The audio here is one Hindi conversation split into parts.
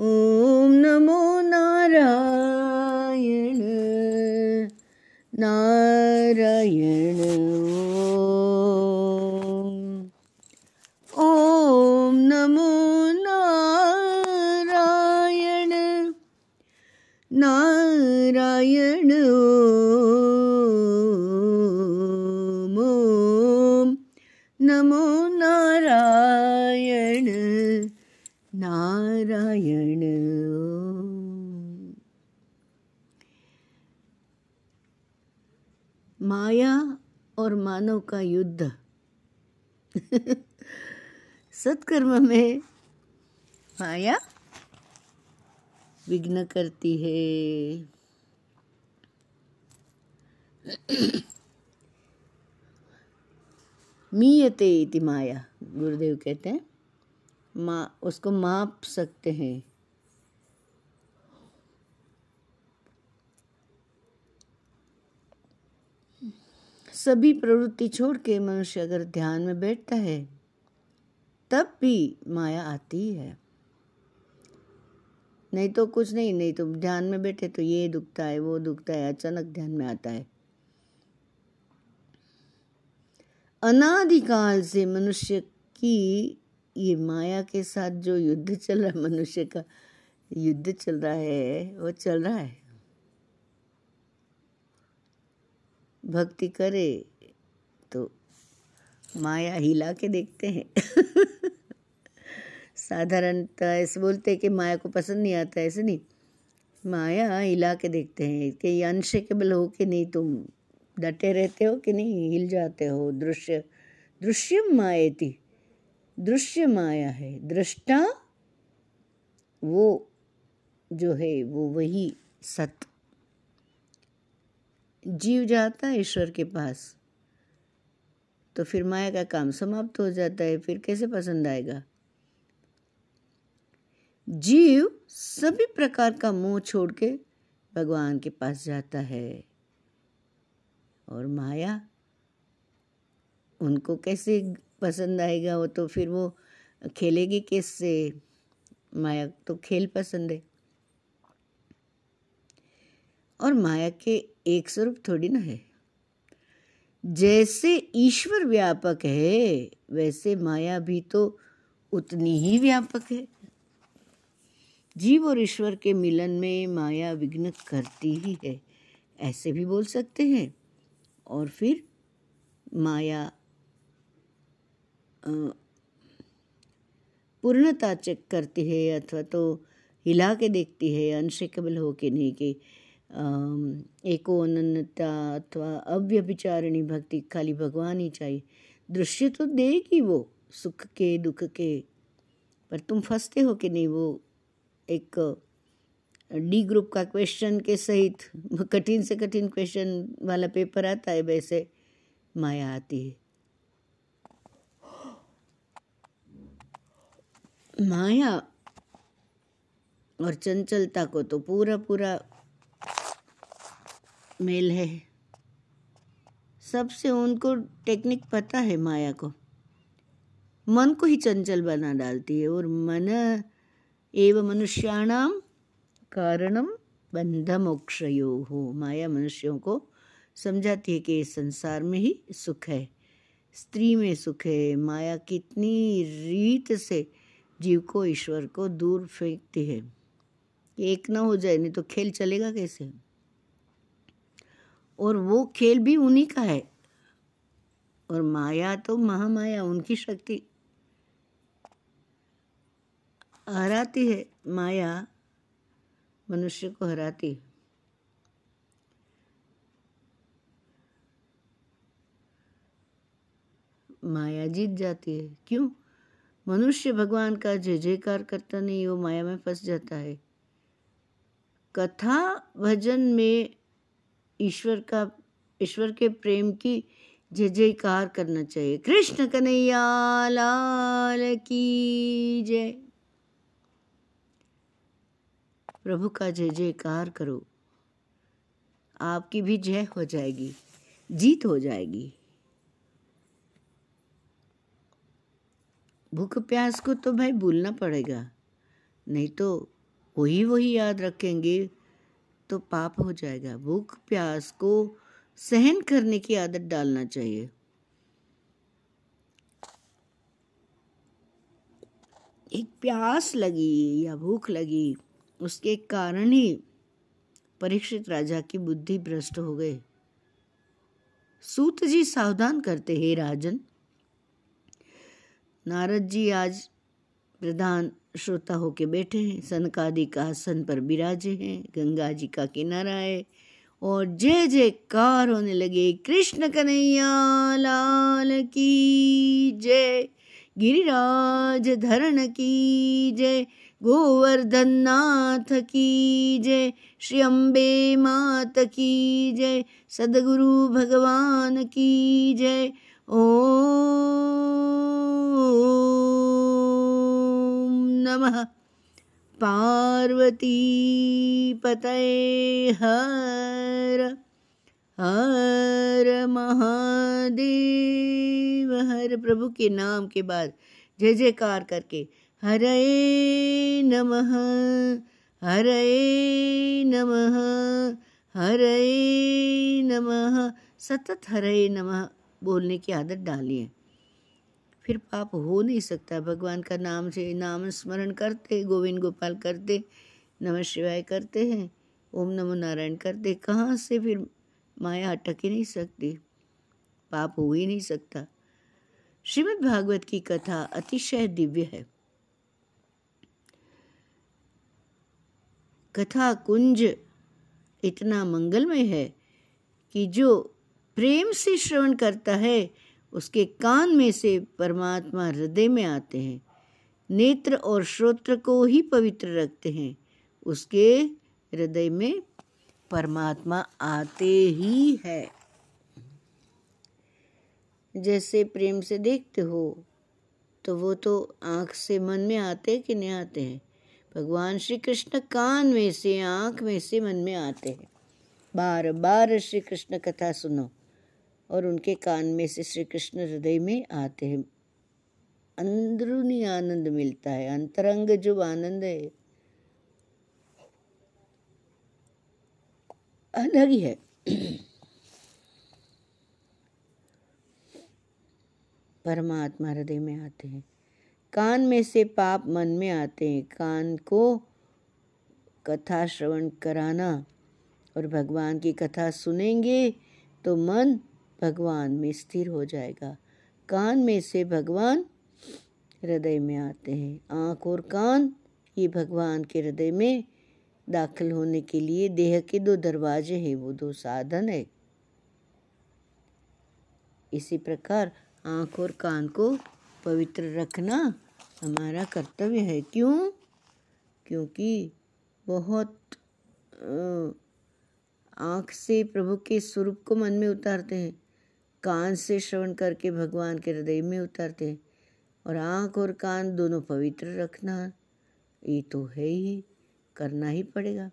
ॐ नमो माया और मानव का युद्ध। सत्कर्म में माया विघ्न करती है। मीयते इति माया, गुरुदेव कहते हैं। मा, उसको माप सकते हैं। सभी प्रवृत्ति छोड़ के मनुष्य अगर ध्यान में बैठता है, तब भी माया आती है। नहीं तो कुछ नहीं नहीं तो ध्यान में बैठे तो ये दुखता है, वो दुखता है, अचानक ध्यान में आता है। अनादिकाल से मनुष्य की ये माया के साथ जो युद्ध चल रहा है, मनुष्य का युद्ध चल रहा है, वो चल रहा है। भक्ति करे तो माया हिला के देखते हैं। साधारणतः ऐसे बोलते हैं कि माया को पसंद नहीं आता, ऐसे नहीं। माया हिला के देखते हैं, कि अनशेकेबल हो कि नहीं, तुम डटे रहते हो कि नहीं, हिल जाते हो। दृश्य दृश्य मायती, दृश्य माया है। दृष्टा, वो जो है, वो वही सत। जीव जाता है ईश्वर के पास तो फिर माया का काम समाप्त हो जाता है, फिर कैसे पसंद आएगा? जीव सभी प्रकार का मोह छोड़ के भगवान के पास जाता है, और माया उनको कैसे पसंद आएगा वो तो फिर वो खेलेगी किससे? माया तो खेल पसंद है। और माया के एक स्वरूप थोड़ी ना है। जैसे ईश्वर व्यापक है, वैसे माया भी तो उतनी ही व्यापक है। जीव और ईश्वर के मिलन में माया विघ्न करती ही है, ऐसे भी बोल सकते हैं। और फिर माया पूर्णता चेक करती है अथवा तो हिला के देखती है अनशेकेबल हो के नहीं कि एको अनन्यता अथवा अव्यभिचारिणी भक्ति खाली भगवान ही चाहिए। दृश्य तो देगी वो, सुख के, दुख के, पर तुम फंसते हो कि नहीं वो एक डी ग्रुप का क्वेश्चन के सहित, कठिन से कठिन क्वेश्चन वाला पेपर आता है, वैसे माया आती है। माया और चंचलता को तो पूरा पूरा मेल है। सबसे उनको टेक्निक पता है माया को। मन को ही चंचल बना डालती है और मन एवं मनुष्याणाम कारणम बंध मोक्षयो हो माया मनुष्यों को समझाती है कि संसार में ही सुख है, स्त्री में सुख है। माया कितनी रीत से जीव को, ईश्वर को दूर फेंकती है। एक ना हो जाए, नहीं तो खेल चलेगा कैसे? और वो खेल भी उन्हीं का है। और माया तो महामाया, उनकी शक्ति। हराती है, माया मनुष्य को हराती माया जीत जाती है। क्यों? मनुष्य भगवान का जय जयकार करता नहीं, वो माया में फंस जाता है। कथा भजन में ईश्वर का, ईश्वर के प्रेम की जय जयकार करना चाहिए। कृष्ण कन्हैया, लाल की जय। प्रभु का जय जयकार करो। आपकी भी जय हो जाएगी, जीत हो जाएगी। भूख प्यास को तो भाई भूलना पड़ेगा, नहीं तो वही वही याद रखेंगे। तो पाप हो जाएगा। भूख, प्यास को सहन करने की आदत डालना चाहिए। एक प्यास लगी या भूख लगी, उसके कारण ही परीक्षित राजा की बुद्धि भ्रष्ट हो गए सूत जी सावधान करते, हे राजन, नारद जी आज प्रधान श्रोता होके बैठे हैं। सनकादि का आसन पर विराजे हैं। गंगा जी का किनारा है। और जय जयकार होने लगे कृष्ण कन्हैया लाल की जय। गिरिराज धरण की जय। गोवर्धन नाथ की जय। श्री अम्बे मात की जय। सदगुरु भगवान की जय। ओ नमः। पार्वती पतये हर हर महादेव। हर प्रभु के नाम के बाद जय जयकार करके हरे नमः हरे नमः हरे नमः। सतत हरे नमः बोलने की आदत डालिए। फिर पाप हो नहीं सकता। भगवान का नाम से नाम स्मरण करते, गोविंद गोपाल करते, नमः शिवाय करते हैं, ओम नमो नारायण करते। कहाँ से फिर माया अटक ही नहीं सकती? पाप हो ही नहीं सकता। श्रीमद् भागवत की कथा अतिशय दिव्य है। कथा कुंज इतना मंगलमय है कि जो प्रेम से श्रवण करता है उसके कान में से परमात्मा हृदय में आते हैं। नेत्र और श्रोत्र को ही पवित्र रखते हैं। उसके हृदय में परमात्मा आते ही है। जैसे प्रेम से देखते हो तो वो तो आँख से मन में आते कि नहीं आते हैं? भगवान श्री कृष्ण कान में से, आँख में से मन में आते हैं। बार बार श्री कृष्ण कथा सुनो। और उनके कान में से श्री कृष्ण हृदय में आते हैं। अंदरूनी आनंद मिलता है। अंतरंग जो आनंद है, अलग ही है। परमात्मा हृदय में आते हैं। कान में से पाप मन में आते हैं। कान को कथा श्रवण कराना और भगवान की कथा सुनेंगे तो मन भगवान में स्थिर हो जाएगा। कान में से भगवान हृदय में आते हैं। आँख और कान ये भगवान के हृदय में दाखिल होने के लिए देह के दो दरवाजे हैं, वो दो साधन है। इसी प्रकार आँख और कान को पवित्र रखना हमारा कर्तव्य है। क्यों? क्योंकि बहुत आँख से प्रभु के स्वरूप को मन में उतारते हैं। कान से श्रवण करके भगवान के हृदय में उतारते हैं और आँख और कान दोनों पवित्र रखना, ये तो है ही, करना ही पड़ेगा।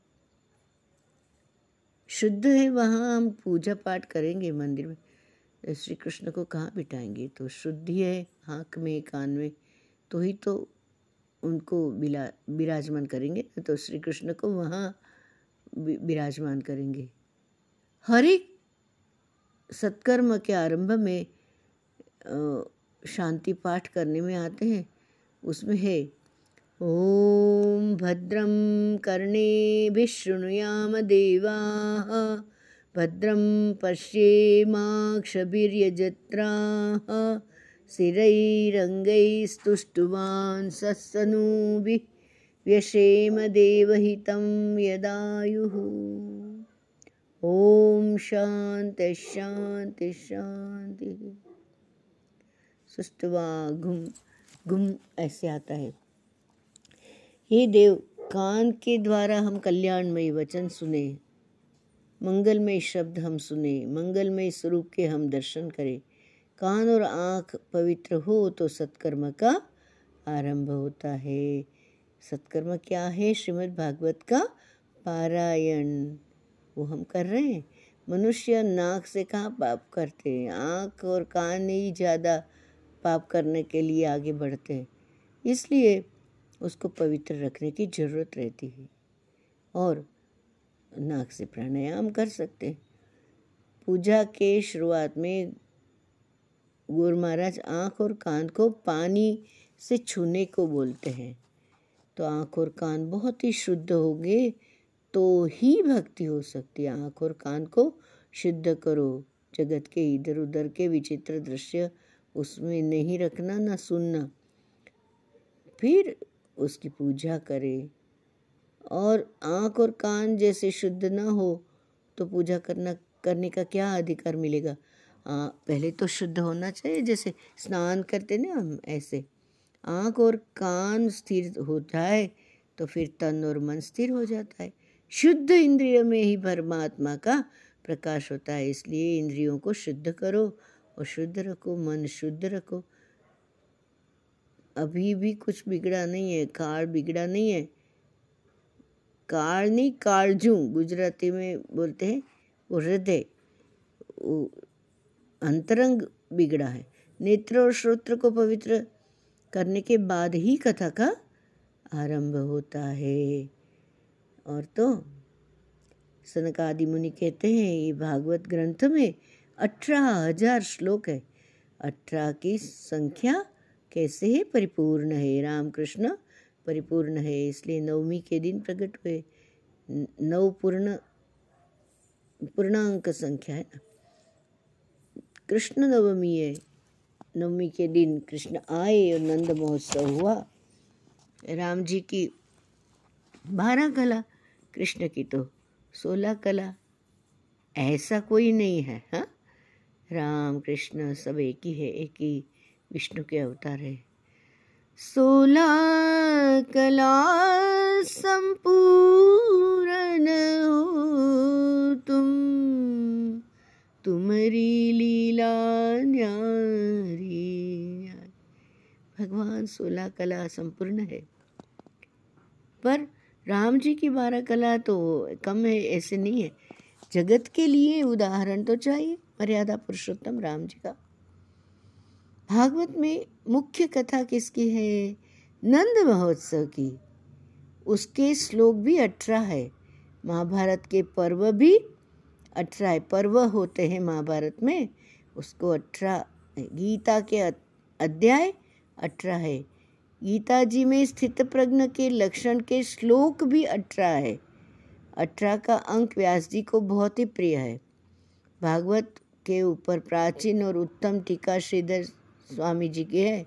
शुद्ध है, वहाँ हम पूजा पाठ करेंगे मंदिर में। श्री कृष्ण को कहाँ बिठाएँगे? तो शुद्धि है आँख में, कान में तो ही तो उनको बिला, विराजमान करेंगे तो श्री कृष्ण को वहाँ विराजमान करेंगे। हर एक सत्कर्म के आरंभ में शांति पाठ करने में आते हैं। उसमें है ॐ भद्रं कर्णेभिः देवाः, भद्रं स्थिरैरङ्गैस्तुष्टुवान् सत्सनूभिः व्यशेम देवहितं यदायुः। ॐ शांति शांति शान्तिः सुष्टवा, घुम घुम ऐसे आता है। हे देव, कान के द्वारा हम कल्याणमय वचन सुने, मंगलमय शब्द हम सुने, मंगलमय स्वरूप के हम दर्शन करें। कान और आँख पवित्र हो तो सत्कर्म का आरंभ होता है। सत्कर्म क्या है? श्रीमद् भागवत का पारायण। वो हम कर रहे हैं। मनुष्य नाक से कहाँ पाप करते हैं? आँख और कान ही ज़्यादा पाप करने के लिए आगे बढ़ते हैं। इसलिए उसको पवित्र रखने की ज़रूरत रहती है और नाक से प्राणायाम कर सकते हैं। पूजा के शुरुआत में गुरु महाराज आँख और कान को पानी से छूने को बोलते हैं। तो आँख और कान बहुत ही शुद्ध होंगे तो ही भक्ति हो सकती है। आँख और कान को शुद्ध करो। जगत के इधर उधर के विचित्र दृश्य उसमें नहीं रखना ना सुनना। फिर उसकी पूजा करे। और आँख और कान जैसे शुद्ध ना हो तो पूजा करना करने का क्या अधिकार मिलेगा? आ, पहले तो शुद्ध होना चाहिए जैसे स्नान करते ना हम ऐसे। आँख और कान स्थिर हो जाए तो फिर तन और मन स्थिर हो जाता है। शुद्ध इंद्रिय में ही परमात्मा का प्रकाश होता है। इसलिए इंद्रियों को शुद्ध करो और शुद्ध रखो, मन शुद्ध रखो। अभी भी कुछ बिगड़ा नहीं है, काल बिगड़ा नहीं है। काल नहीं, कालजू, गुजराती में बोलते हैं, वो हृदय अंतरंग बिगड़ा है। नेत्र और श्रोत्र को पवित्र करने के बाद ही कथा का आरंभ होता है। और तो सनक आदि मुनि कहते हैं, ये भागवत ग्रंथ में अठारह हज़ार श्लोक है। अठारह की संख्या कैसे है? परिपूर्ण है। रामकृष्ण परिपूर्ण है, इसलिए नवमी के दिन प्रकट हुए। नव पूर्ण, पूर्णांक संख्या है कृष्ण नवमी है। नवमी के दिन कृष्ण आए और नंद महोत्सव हुआ। राम जी की बारह कला कृष्ण की तो सोलह कला। ऐसा कोई नहीं है हाँ? राम कृष्ण सब एक ही है, एक ही विष्णु के अवतार है। सोलह कला संपूर्ण हो तुम, तुम्हारी लीला न्यारी। भगवान सोलह कला संपूर्ण है। पर राम जी की बारह कला तो कम है, ऐसे नहीं है। जगत के लिए उदाहरण तो चाहिए, मर्यादा पुरुषोत्तम राम जी का। भागवत में मुख्य कथा किसकी है? नंद महोत्सव की। उसके श्लोक भी अठारह है। महाभारत के पर्व भी अठारह है। पर्व होते हैं महाभारत में, उसको अठारह गीता के अध्याय अठारह है। गीता जी में स्थित प्रज्ञ के लक्षण के श्लोक भी अठारह है। अठारह का अंक व्यास जी को बहुत ही प्रिय है। भागवत के ऊपर प्राचीन और उत्तम टीका श्रीधर स्वामी जी के है।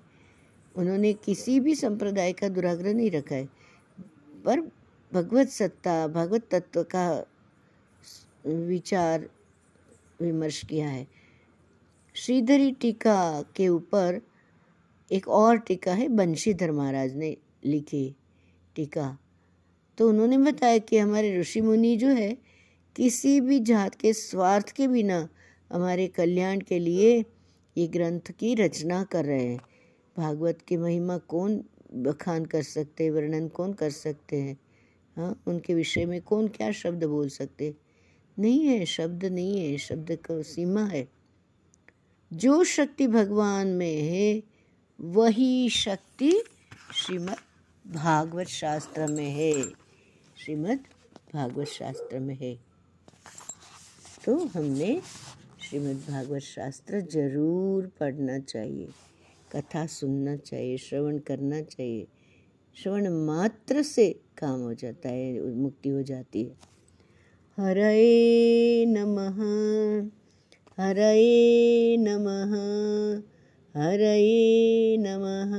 उन्होंने किसी भी संप्रदाय का दुराग्रह नहीं रखा है। पर भगवत सत्ता, भगवत तत्व का विचार, विमर्श किया है। श्रीधरी टीका के ऊपर एक और टीका है बंशीधर महाराज ने लिखी टीका। तो उन्होंने बताया कि हमारे ऋषि मुनि जो है, किसी भी जात के स्वार्थ के बिना हमारे कल्याण के लिए ये ग्रंथ की रचना कर रहे हैं। भागवत की महिमा कौन बखान कर सकते हैं, वर्णन कौन कर सकते हैं? हाँ उनके विषय में कौन क्या शब्द बोल सकते? नहीं है, शब्द नहीं है, शब्द का सीमा है। जो शक्ति भगवान में है वही शक्ति श्रीमद् भागवत शास्त्र में है। श्रीमद् भागवत शास्त्र में है। तो हमने श्रीमद् भागवत शास्त्र ज़रूर पढ़ना चाहिए, कथा सुनना चाहिए, श्रवण करना चाहिए। श्रवण मात्र से काम हो जाता है, मुक्ति हो जाती है। हरे नमः हरे नमः। हरये नमः।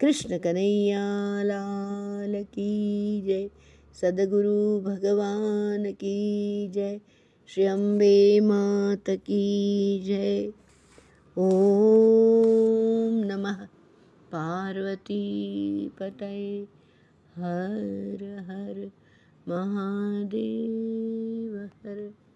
कृष्ण कन्हैया लाल की जय, सदगुरु भगवान की जय, श्री अम्बे मात की जय। ओम नमः। पार्वती पतये, हर हर महादेव हर।